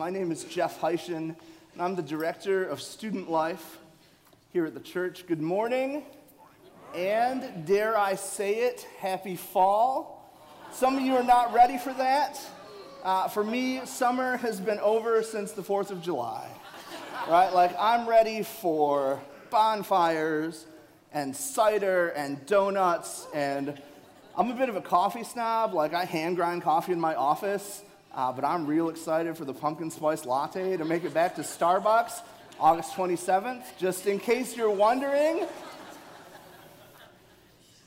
My name is Jeff Heischen, and I'm the Director of Student Life here at the church. Good morning, and dare I say it, happy fall. Some of you are not ready for that. Uh, for me, summer has been over since the 4th of July, right? Like, I'm ready for bonfires and cider and donuts and I'm a bit of a coffee snob. Like, I hand grind coffee in my office, uh, but I'm real excited for the pumpkin spice latte to make it back to Starbucks August 27th. Just in case you're wondering,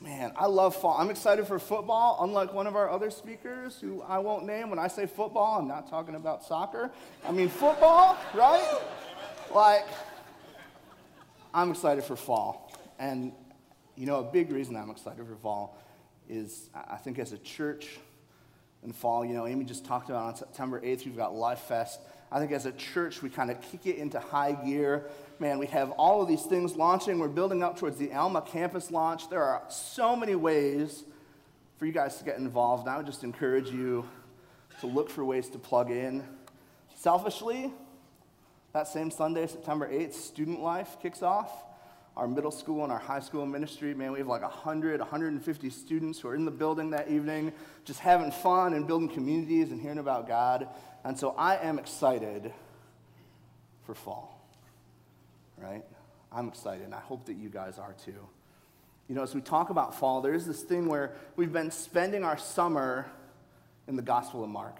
man, I love fall. I'm excited for football, unlike one of our other speakers who I won't name. When I say football, I'm not talking about soccer. I mean football, right? Like, I'm excited for fall. And, you know, a big reason I'm excited for fall is I think as a church in fall, you know, Amy just talked about on September 8th, we've got Life Fest. I think as a church, we kind of kick it into high gear. Man, we have all of these things launching. We're building up towards the Alma campus launch. There are so many ways for you guys to get involved. And I would just encourage you to look for ways to plug in. Selfishly, that same Sunday, September 8th, Student Life kicks off our middle school and our high school ministry. Man, we have like 100, 150 students who are in the building that evening, just having fun and building communities and hearing about God. And so I am excited for fall, right? I'm excited, and I hope that you guys are too. You know, as we talk about fall, there is this thing where we've been spending our summer in the Gospel of Mark.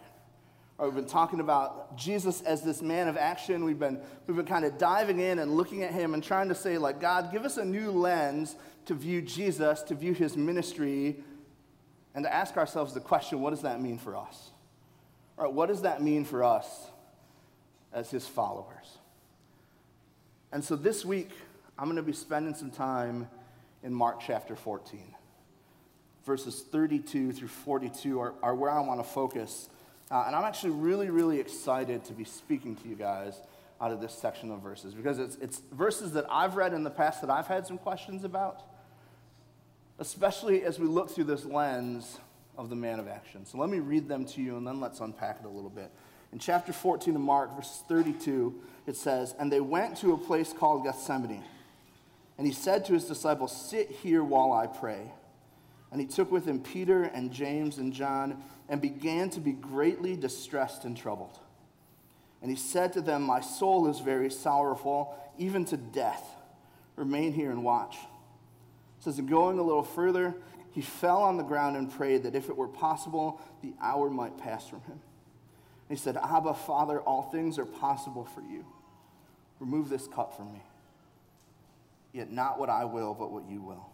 We've been talking about Jesus as this man of action. We've been, we've been kind of diving in and looking at him and trying to say, like, God, give us a new lens to view Jesus, to view his ministry, and to ask ourselves the question what does that mean for us? All right, what does that mean for us as his followers? And so this week, I'm going to be spending some time in Mark chapter 14. Verses 32 through 42 are, are where I want to focus uh, and I'm actually really, really excited to be speaking to you guys out of this section of verses because it's, it's verses that I've read in the past that I've had some questions about, especially as we look through this lens of the man of action. So let me read them to you and then let's unpack it a little bit. In chapter 14 of Mark, verse 32, it says, And they went to a place called Gethsemane. And he said to his disciples, Sit here while I pray. And he took with him Peter and James and John and began to be greatly distressed and troubled. And he said to them, My soul is very sorrowful, even to death. Remain here and watch. It says, going a little further, he fell on the ground and prayed that if it were possible, the hour might pass from him. And he said, Abba, Father, all things are possible for you. Remove this cup from me. Yet not what I will, but what you will.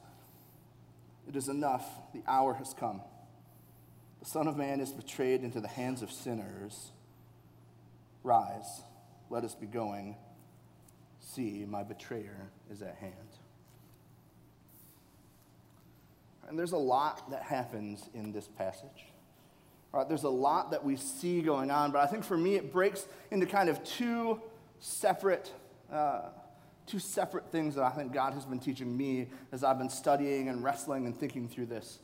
It is enough. The hour has come. The Son of Man is betrayed into the hands of sinners. Rise, let us be going. See, my betrayer is at hand. And there's a lot that happens in this passage. Right, there's a lot that we see going on, but I think for me it breaks into kind of two separate uh, two separate things that I think God has been teaching me as I've been studying and wrestling and thinking through this.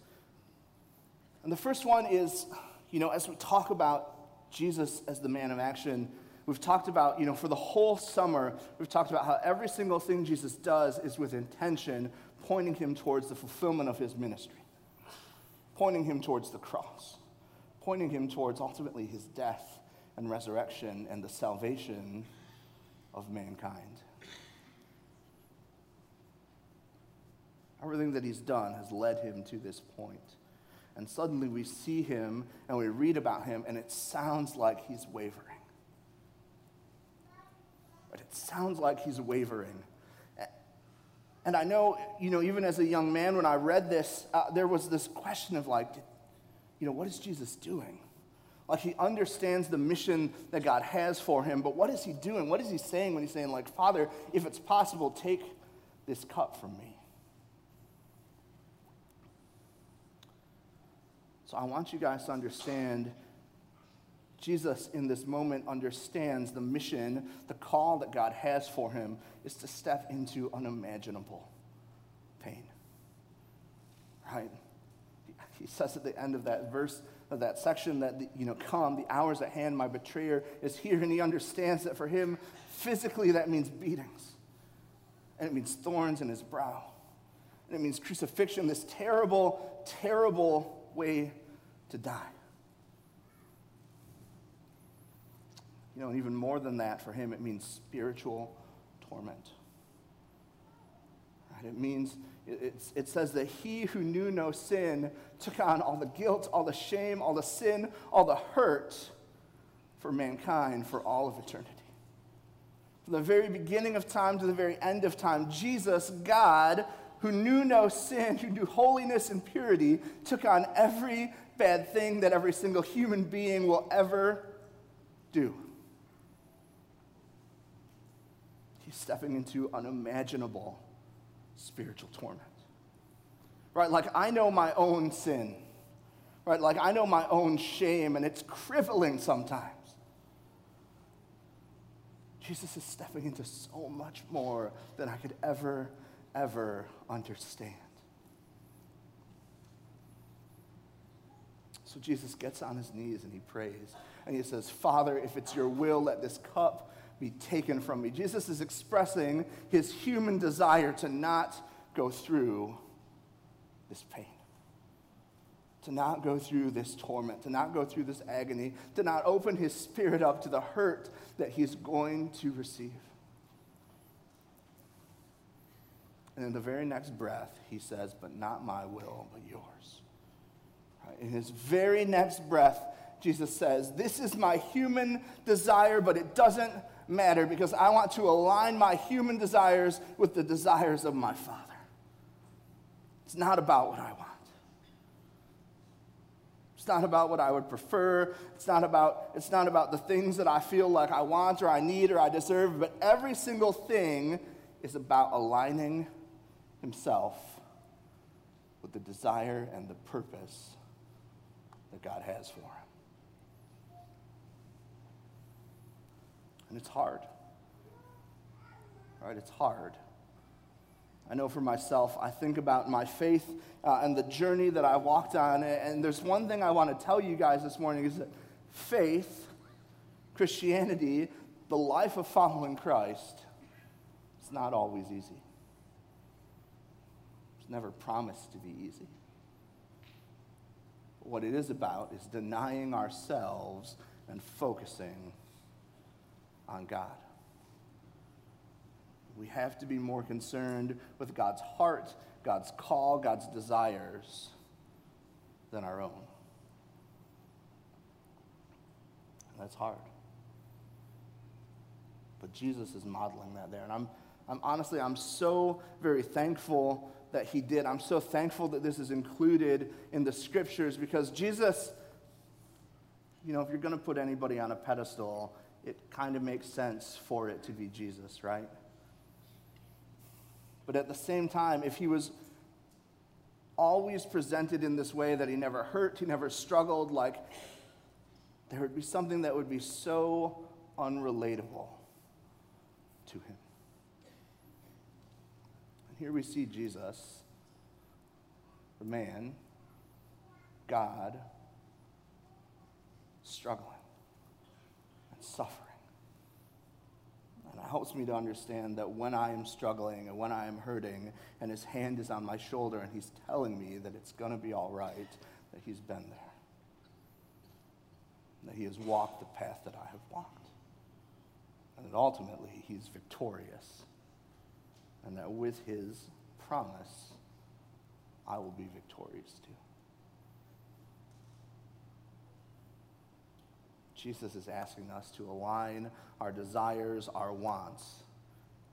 And the first one is, you know, as we talk about Jesus as the man of action, we've talked about, you know, for the whole summer, we've talked about how every single thing Jesus does is with intention, pointing him towards the fulfillment of his ministry, pointing him towards the cross, pointing him towards ultimately his death and resurrection and the salvation of mankind. Everything that he's done has led him to this point. And suddenly we see him and we read about him, and it sounds like he's wavering. But it sounds like he's wavering. And I know, you know, even as a young man, when I read this, uh, there was this question of like, you know, what is Jesus doing? Like he understands the mission that God has for him, but what is he doing? What is he saying when he's saying, like, Father, if it's possible, take this cup from me? So I want you guys to understand Jesus in this moment understands the mission, the call that God has for him is to step into unimaginable pain. Right? He says at the end of that verse, of that section, that, you know, come, the hours at hand, my betrayer is here. And he understands that for him, physically, that means beatings. And it means thorns in his brow. And it means crucifixion, this terrible, terrible way to die. You know, and even more than that, for him, it means spiritual torment. Right? It means, it, it says that he who knew no sin took on all the guilt, all the shame, all the sin, all the hurt for mankind for all of eternity. From the very beginning of time to the very end of time, Jesus, God, who knew no sin, who knew holiness and purity, took on every bad thing that every single human being will ever do. He's stepping into unimaginable spiritual torment. Right? Like, I know my own sin. Right? Like, I know my own shame, and it's crippling sometimes. Jesus is stepping into so much more than I could ever, ever understand. So Jesus gets on his knees and he prays. And he says, Father, if it's your will, let this cup be taken from me. Jesus is expressing his human desire to not go through this pain, to not go through this torment, to not go through this agony, to not open his spirit up to the hurt that he's going to receive. And in the very next breath, he says, But not my will, but yours. Right? In his very next breath, Jesus says, This is my human desire, but it doesn't matter because I want to align my human desires with the desires of my Father. It's not about what I want. It's not about what I would prefer. It's not about, it's not about the things that I feel like I want or I need or I deserve, but every single thing is about aligning himself with the desire and the purpose that God has for him. And it's hard. Right? It's hard. I know for myself, I think about my faith uh, and the journey that I walked on. And there's one thing I want to tell you guys this morning is that faith, Christianity, the life of following Christ, it's not always easy. Never promised to be easy. what it is about is denying ourselves and focusing on God. We have to be more concerned with God's heart, God's call, God's desires than our own. And that's hard. But Jesus is modeling that there. And I'm, I'm honestly, I'm so very thankful that he did. I'm so thankful that this is included in the scriptures because Jesus, you know, if you're going to put anybody on a pedestal, it kind of makes sense for it to be Jesus, right? But at the same time, if he was always presented in this way that he never hurt, he never struggled, like there would be something that would be so unrelatable to him. Here we see Jesus, the man, God, struggling and suffering. And it helps me to understand that when I am struggling and when I am hurting, and his hand is on my shoulder and he's telling me that it's going to be all right, that he's been there. That he has walked the path that I have walked. And that ultimately he's victorious. And that with his promise, I will be victorious too. Jesus is asking us to align our desires, our wants,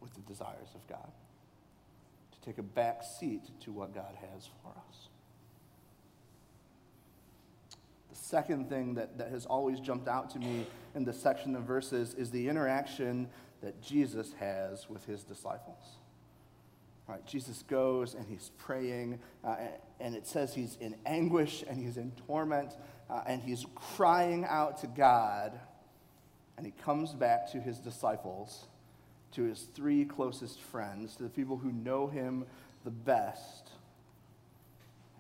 with the desires of God. To take a back seat to what God has for us. The second thing that, that has always jumped out to me in this section of verses is the interaction that Jesus has with his disciples. Jesus goes and he's praying, uh, and it says he's in anguish and he's in torment, uh, and he's crying out to God. And he comes back to his disciples, to his three closest friends, to the people who know him the best,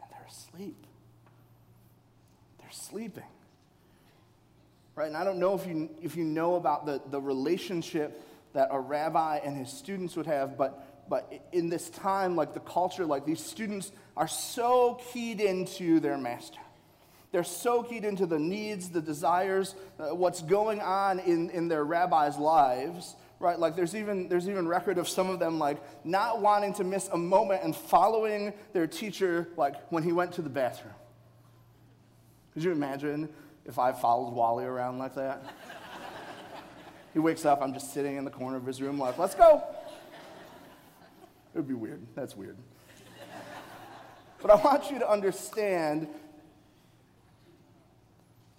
and they're asleep. They're sleeping. Right? And I don't know if you, if you know about the, the relationship that a rabbi and his students would have, but but in this time, like the culture, like these students are so keyed into their master. They're so keyed into the needs, the desires, uh, what's going on in, in their rabbis' lives, right? Like there's even, there's even record of some of them like not wanting to miss a moment and following their teacher like when he went to the bathroom. Could you imagine if I followed Wally around like that? he wakes up, I'm just sitting in the corner of his room like, let's go. It would be weird. That's weird. but I want you to understand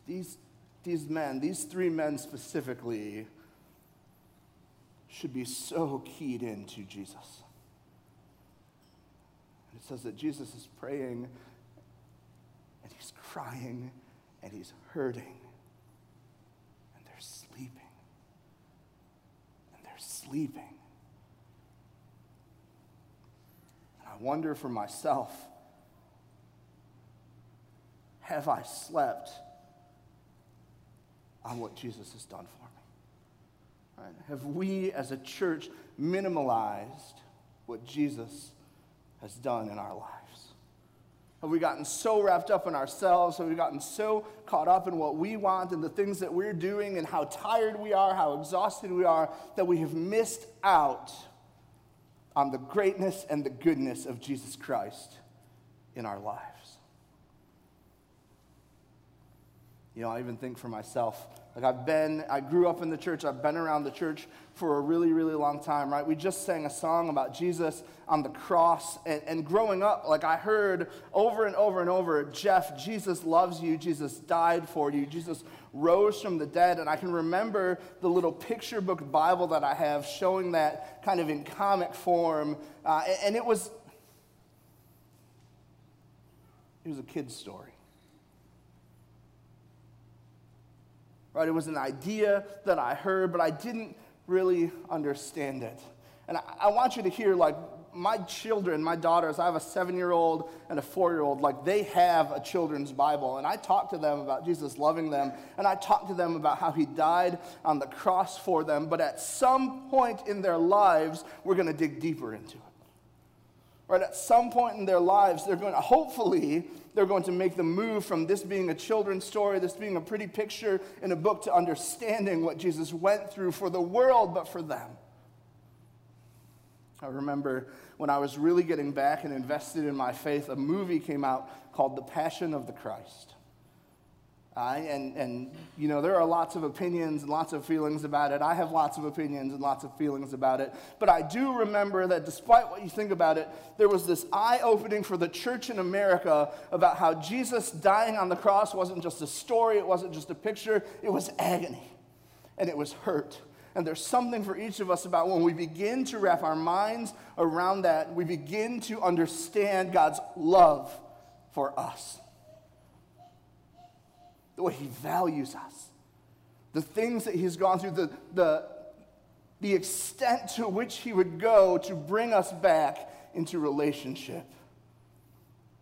these, these men, these three men specifically, should be so keyed into Jesus. And it says that Jesus is praying and he's crying and he's hurting and they're sleeping. And they're sleeping. I wonder for myself have I slept on what Jesus has done for me? Right? Have we as a church minimalized what Jesus has done in our lives? Have we gotten so wrapped up in ourselves? Have we gotten so caught up in what we want and the things that we're doing and how tired we are, how exhausted we are, that we have missed out on the greatness and the goodness of Jesus Christ in our lives. You know, I even think for myself, like I've been, I grew up in the church, I've been around the church for a really, really long time, right? We just sang a song about Jesus on the cross. And, and growing up, like I heard over and over and over, Jeff, Jesus loves you, Jesus died for you, Jesus rose from the dead. And I can remember the little picture book Bible that I have showing that kind of in comic form. Uh, and, and it was, it was a kid's story. Right? It was an idea that I heard, but I didn't really understand it. And I, I want you to hear, like, my children, my daughters, I have a seven year old and a four year old, like they have a children's Bible. And I talk to them about Jesus loving them. And I talk to them about how he died on the cross for them. But at some point in their lives, we're going to dig deeper into it. Right? At some point in their lives, they're going to, hopefully, they're going to make the move from this being a children's story, this being a pretty picture in a book, to understanding what Jesus went through for the world, but for them. I remember when I was really getting back and invested in my faith, a movie came out called The Passion of the Christ. Uh, and, and, you know, there are lots of opinions and lots of feelings about it. I have lots of opinions and lots of feelings about it. But I do remember that despite what you think about it, there was this eye opening for the church in America about how Jesus dying on the cross wasn't just a story, it wasn't just a picture, it was agony and it was hurt. And there's something for each of us about when we begin to wrap our minds around that, we begin to understand God's love for us way he values us, the things that he's gone through, the, the, the extent to which he would go to bring us back into relationship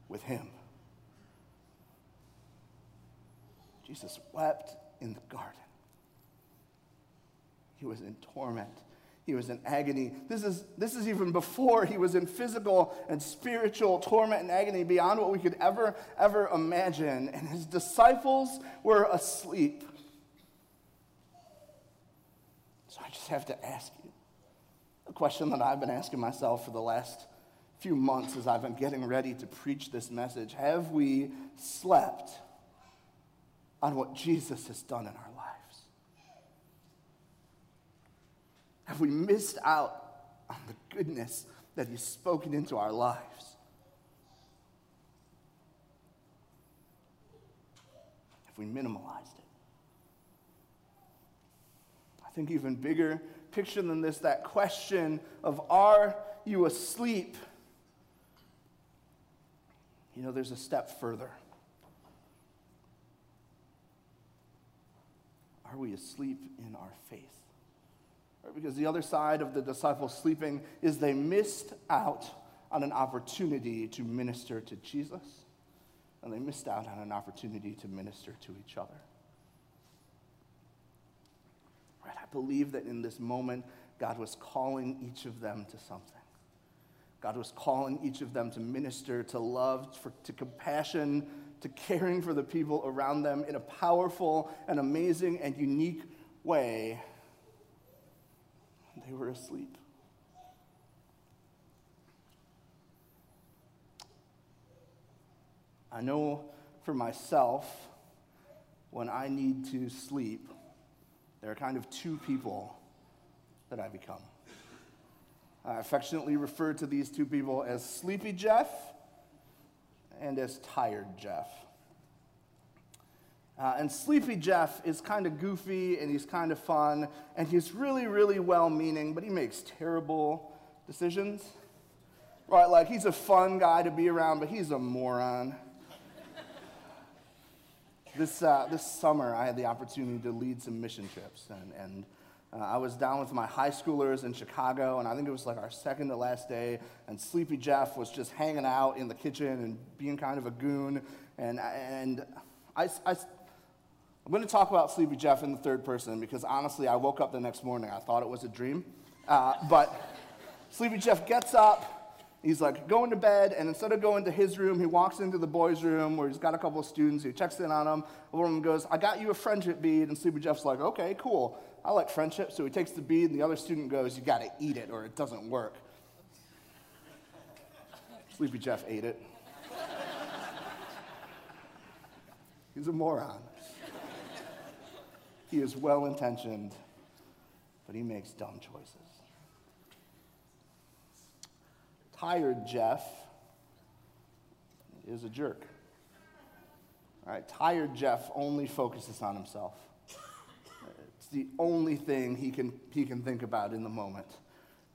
with him. Jesus wept in the garden. He was in torment. He was in agony. This is, this is even before he was in physical and spiritual torment and agony beyond what we could ever, ever imagine. And his disciples were asleep. So I just have to ask you a question that I've been asking myself for the last few months as I've been getting ready to preach this message. Have we slept on what Jesus has done in our lives? Have we missed out on the goodness that He's spoken into our lives? Have we minimalized it? I think even bigger picture than this, that question of are you asleep? You know, there's a step further. Are we asleep in our faith? Right? Because the other side of the disciples sleeping is they missed out on an opportunity to minister to Jesus, and they missed out on an opportunity to minister to each other. Right? I believe that in this moment, God was calling each of them to something. God was calling each of them to minister, to love, for, to compassion, to caring for the people around them in a powerful and amazing and unique way. They were asleep. I know for myself, when I need to sleep, there are kind of two people that I become. I affectionately refer to these two people as Sleepy Jeff and as Tired Jeff. Uh, and Sleepy Jeff is kind of goofy and he's kind of fun and he's really, really well meaning, but he makes terrible decisions. Right? Like he's a fun guy to be around, but he's a moron. this, uh, this summer, I had the opportunity to lead some mission trips, and, and uh, I was down with my high schoolers in Chicago, and I think it was like our second to last day, and Sleepy Jeff was just hanging out in the kitchen and being kind of a goon. And, and I, I, I'm going to talk about Sleepy Jeff in the third person because honestly, I woke up the next morning, I thought it was a dream. Uh, but Sleepy Jeff gets up, he's like going to bed, and instead of going to his room, he walks into the boys' room where he's got a couple of students. He checks in on them. One of them goes, I got you a friendship bead. And Sleepy Jeff's like, okay, cool. I like friendship. So he takes the bead, and the other student goes, You got to eat it or it doesn't work. Sleepy Jeff ate it. He's a moron. He is well intentioned, but he makes dumb choices. Tired Jeff is a jerk. All right, tired Jeff only focuses on himself It's the only thing he can, he can think about in the moment.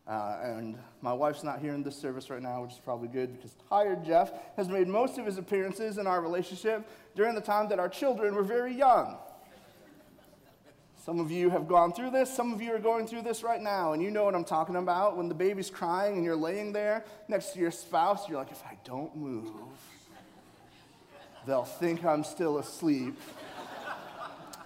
Uh, and my wife's not here in this service right now, which is probably good because tired Jeff has made most of his appearances in our relationship during the time that our children were very young. Some of you have gone through this. Some of you are going through this right now, and you know what I'm talking about. When the baby's crying and you're laying there next to your spouse, you're like, if I don't move, they'll think I'm still asleep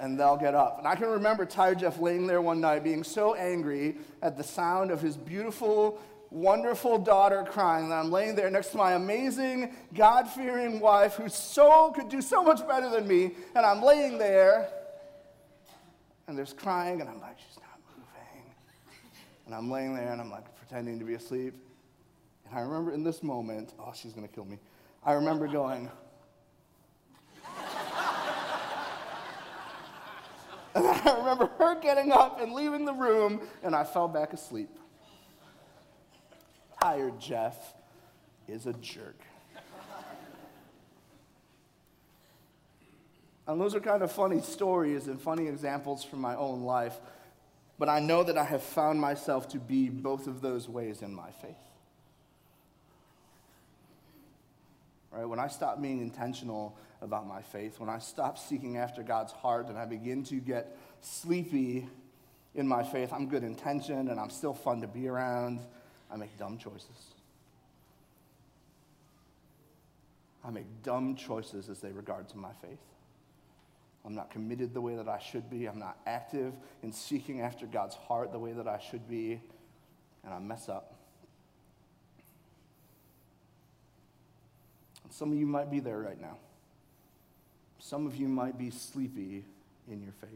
and they'll get up. And I can remember Ty Jeff laying there one night being so angry at the sound of his beautiful, wonderful daughter crying that I'm laying there next to my amazing, God fearing wife who so could do so much better than me. And I'm laying there and there's crying, and I'm like, she's not moving. And I'm laying there and I'm like pretending to be asleep. And I remember in this moment, oh, she's gonna kill me. I remember going, And I remember her getting up and leaving the room, and I fell back asleep. Tired Jeff is a jerk. And those are kind of funny stories and funny examples from my own life, but I know that I have found myself to be both of those ways in my faith. Right? When I stop being intentional about my faith, when I stop seeking after God's heart and I begin to get sleepy in my faith, I'm good intentioned and I'm still fun to be around, I make dumb choices. I make dumb choices as they regard to my faith. I'm not committed the way that I should be. I'm not active in seeking after God's heart the way that I should be. And I mess up. And some of you might be there right now. Some of you might be sleepy in your faith.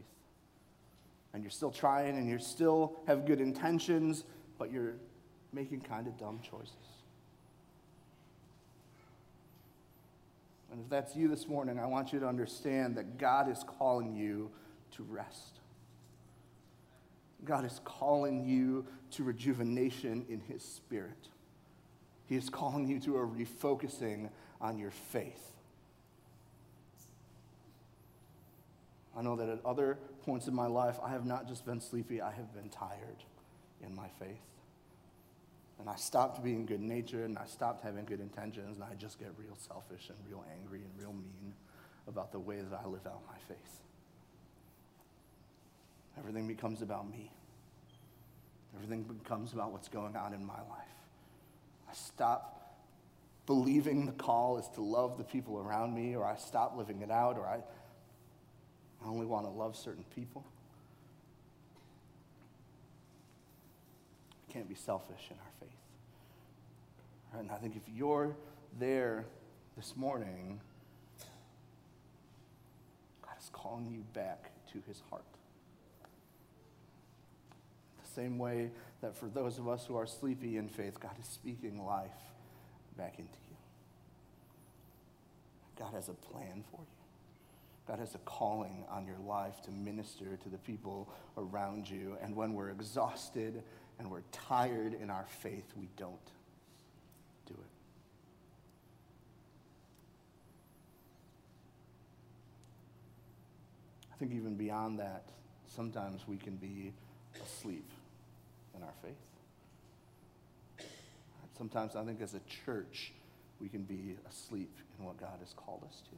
And you're still trying and you still have good intentions, but you're making kind of dumb choices. And if that's you this morning, I want you to understand that God is calling you to rest. God is calling you to rejuvenation in His Spirit. He is calling you to a refocusing on your faith. I know that at other points in my life, I have not just been sleepy, I have been tired in my faith. And I stopped being good natured and I stopped having good intentions and I just get real selfish and real angry and real mean about the way that I live out my faith. Everything becomes about me. Everything becomes about what's going on in my life. I stop believing the call is to love the people around me, or I stop living it out, or I, I only want to love certain people. Can't be selfish in our faith. Right? And I think if you're there this morning, God is calling you back to his heart. The same way that for those of us who are sleepy in faith, God is speaking life back into you. God has a plan for you. God has a calling on your life to minister to the people around you. And when we're exhausted and we're tired in our faith, we don't do it. I think even beyond that, sometimes we can be asleep in our faith. Sometimes I think as a church, we can be asleep in what God has called us to.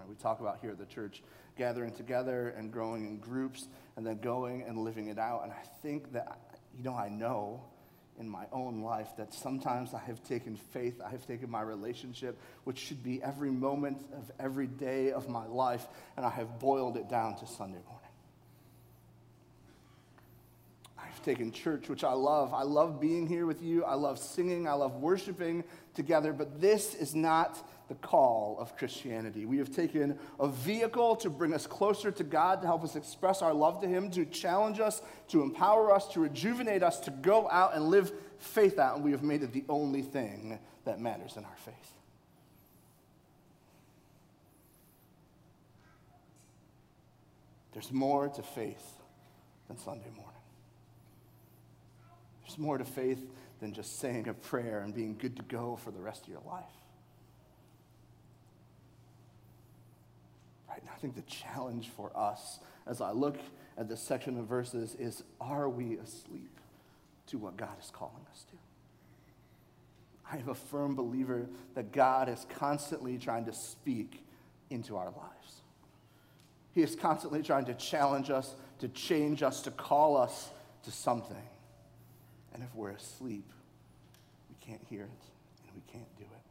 Right, we talk about here at the church gathering together and growing in groups and then going and living it out. And I think that, you know, I know in my own life that sometimes I have taken faith, I have taken my relationship, which should be every moment of every day of my life, and I have boiled it down to Sunday morning. I've taken church, which I love. I love being here with you. I love singing. I love worshiping together. But this is not the call of Christianity. We have taken a vehicle to bring us closer to God, to help us express our love to Him, to challenge us, to empower us, to rejuvenate us, to go out and live faith out. And we have made it the only thing that matters in our faith. There's more to faith than Sunday morning. There's more to faith than just saying a prayer and being good to go for the rest of your life. Right? And I think the challenge for us as I look at this section of verses is are we asleep to what God is calling us to? I am a firm believer that God is constantly trying to speak into our lives. He is constantly trying to challenge us, to change us, to call us to something. And if we're asleep, we can't hear it and we can't do it.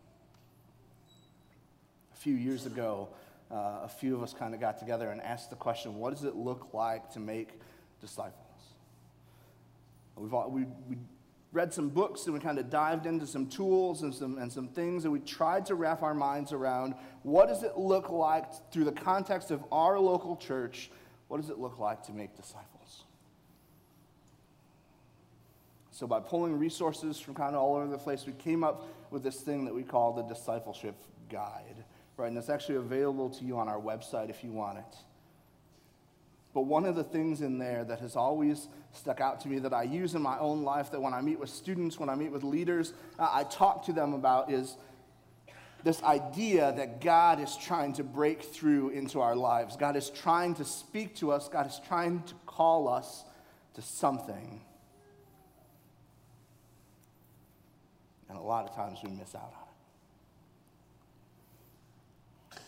A few years ago, uh, a few of us kind of got together and asked the question what does it look like to make disciples? We've all, we, we read some books and we kind of dived into some tools and some, and some things and we tried to wrap our minds around what does it look like through the context of our local church what does it look like to make disciples So, by pulling resources from kind of all over the place, we came up with this thing that we call the discipleship guide, right? And it's actually available to you on our website if you want it. But one of the things in there that has always stuck out to me that I use in my own life, that when I meet with students, when I meet with leaders, uh, I talk to them about is this idea that God is trying to break through into our lives. God is trying to speak to us, God is trying to call us to something. And a lot of times we miss out on it.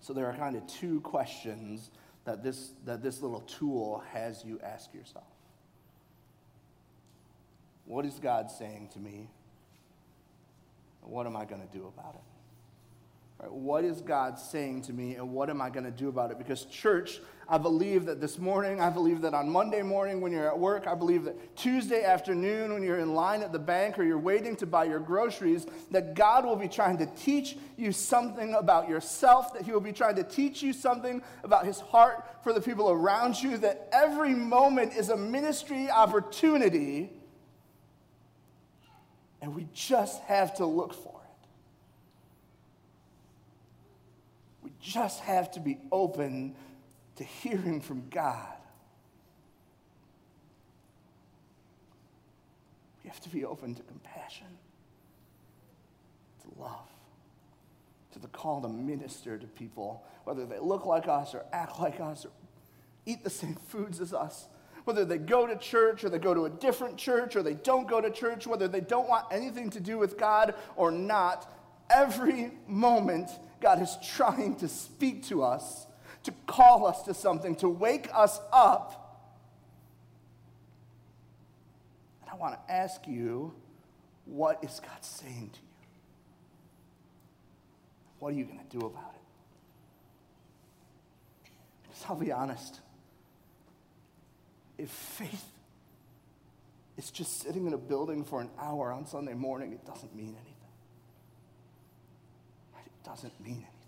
So there are kind of two questions that this, that this little tool has you ask yourself. What is God saying to me? What am I going to do about it? Right, what is God saying to me, and what am I going to do about it? Because, church, I believe that this morning, I believe that on Monday morning when you're at work, I believe that Tuesday afternoon when you're in line at the bank or you're waiting to buy your groceries, that God will be trying to teach you something about yourself, that He will be trying to teach you something about His heart for the people around you, that every moment is a ministry opportunity, and we just have to look for just have to be open to hearing from God. We have to be open to compassion, to love, to the call to minister to people, whether they look like us or act like us or eat the same foods as us, whether they go to church or they go to a different church or they don't go to church, whether they don't want anything to do with God or not, every moment God is trying to speak to us, to call us to something, to wake us up. And I want to ask you, what is God saying to you? What are you going to do about it? Because I'll be honest. If faith is just sitting in a building for an hour on Sunday morning, it doesn't mean anything. Doesn't mean anything.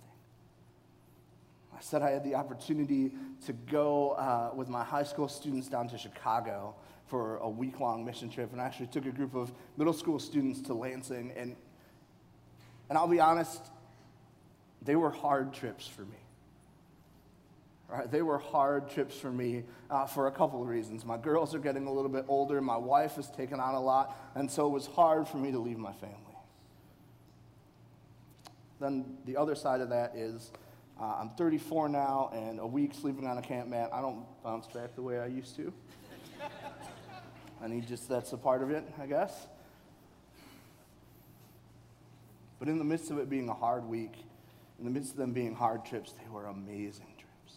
I said I had the opportunity to go uh, with my high school students down to Chicago for a week long mission trip, and I actually took a group of middle school students to Lansing. And, and I'll be honest, they were hard trips for me. Right? They were hard trips for me uh, for a couple of reasons. My girls are getting a little bit older, my wife has taken on a lot, and so it was hard for me to leave my family. Then the other side of that is uh, I'm 34 now, and a week sleeping on a camp mat, I don't bounce back the way I used to. I need just, that's a part of it, I guess. But in the midst of it being a hard week, in the midst of them being hard trips, they were amazing trips.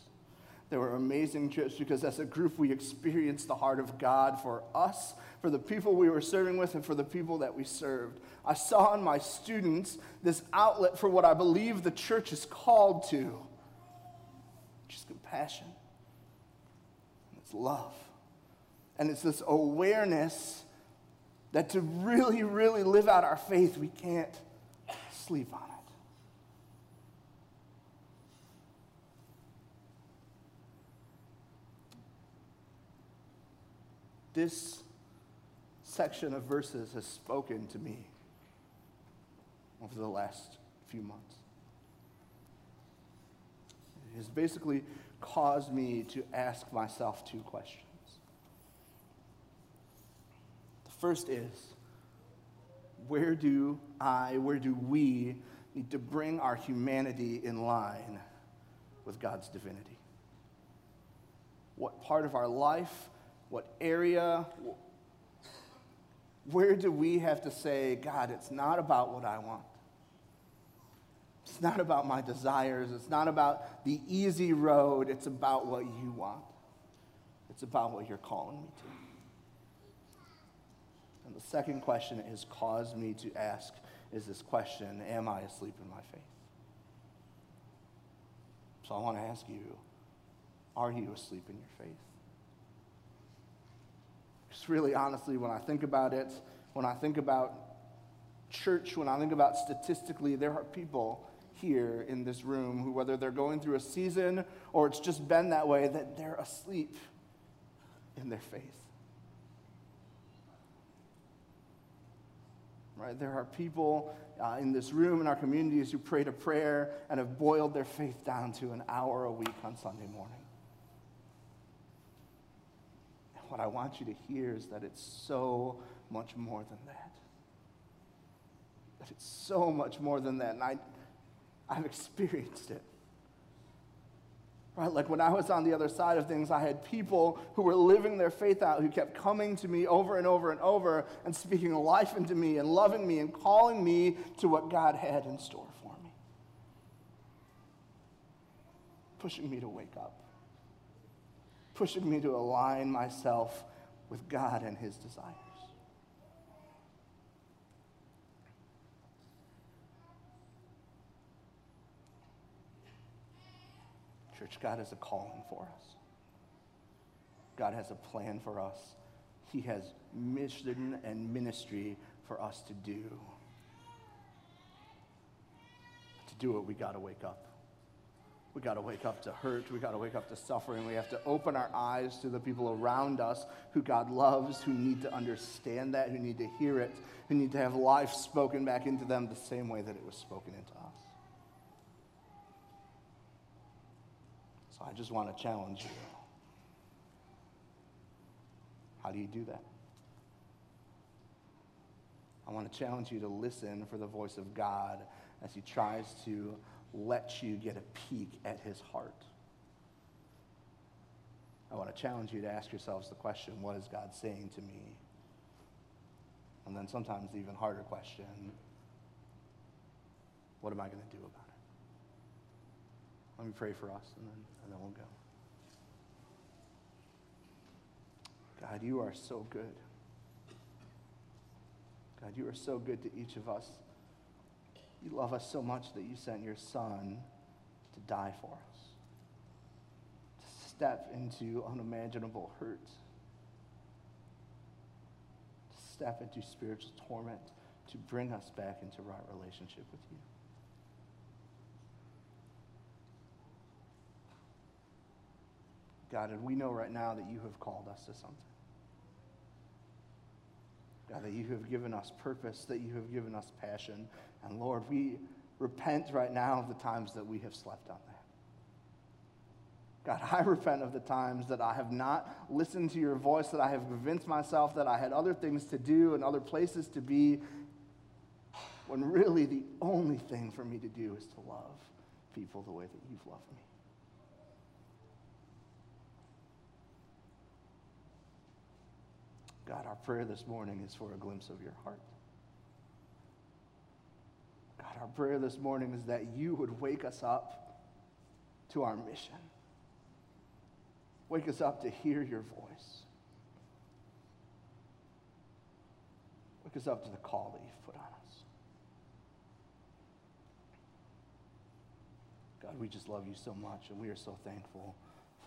They were amazing trips because as a group, we experienced the heart of God for us, for the people we were serving with, and for the people that we served. I saw in my students this outlet for what I believe the church is called to, which is compassion, it's love. And it's this awareness that to really, really live out our faith, we can't sleep on it. this section of verses has spoken to me over the last few months. It has basically caused me to ask myself two questions. The first is where do I, where do we need to bring our humanity in line with God's divinity? What part of our life what area? Where do we have to say, God, it's not about what I want? It's not about my desires. It's not about the easy road. It's about what you want. It's about what you're calling me to. And the second question has caused me to ask is this question Am I asleep in my faith? So I want to ask you Are you asleep in your faith? Because really, honestly, when I think about it, when I think about church, when I think about statistically, there are people here in this room who, whether they're going through a season or it's just been that way, that they're asleep in their faith. Right? There are people uh, in this room in our communities who prayed a prayer and have boiled their faith down to an hour a week on Sunday morning what I want you to hear is that it's so much more than that. That it's so much more than that. And I, I've experienced it. Right? Like when I was on the other side of things, I had people who were living their faith out, who kept coming to me over and over and over and speaking life into me and loving me and calling me to what God had in store for me. Pushing me to wake up pushing me to align myself with God and His desires. Church, God has a calling for us. God has a plan for us. He has mission and ministry for us to do. To do it, we got to wake up. We got to wake up to hurt. We got to wake up to suffering. We have to open our eyes to the people around us who God loves, who need to understand that, who need to hear it, who need to have life spoken back into them the same way that it was spoken into us. I just want to challenge you. How do you do that? I want to challenge you to listen for the voice of God as he tries to let you get a peek at his heart. I want to challenge you to ask yourselves the question what is God saying to me? And then sometimes the even harder question what am I going to do about it? Let me pray for us and then, and then we'll go. God, you are so good. God, you are so good to each of us. You love us so much that you sent your Son to die for us, to step into unimaginable hurt, to step into spiritual torment, to bring us back into right relationship with you. God, and we know right now that you have called us to something. God, that you have given us purpose, that you have given us passion. And Lord, we repent right now of the times that we have slept on that. God, I repent of the times that I have not listened to your voice, that I have convinced myself that I had other things to do and other places to be, when really the only thing for me to do is to love people the way that you've loved me. God, our prayer this morning is for a glimpse of your heart. God, our prayer this morning is that you would wake us up to our mission. Wake us up to hear your voice. Wake us up to the call that you've put on us. God, we just love you so much and we are so thankful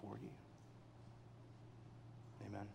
for you. Amen.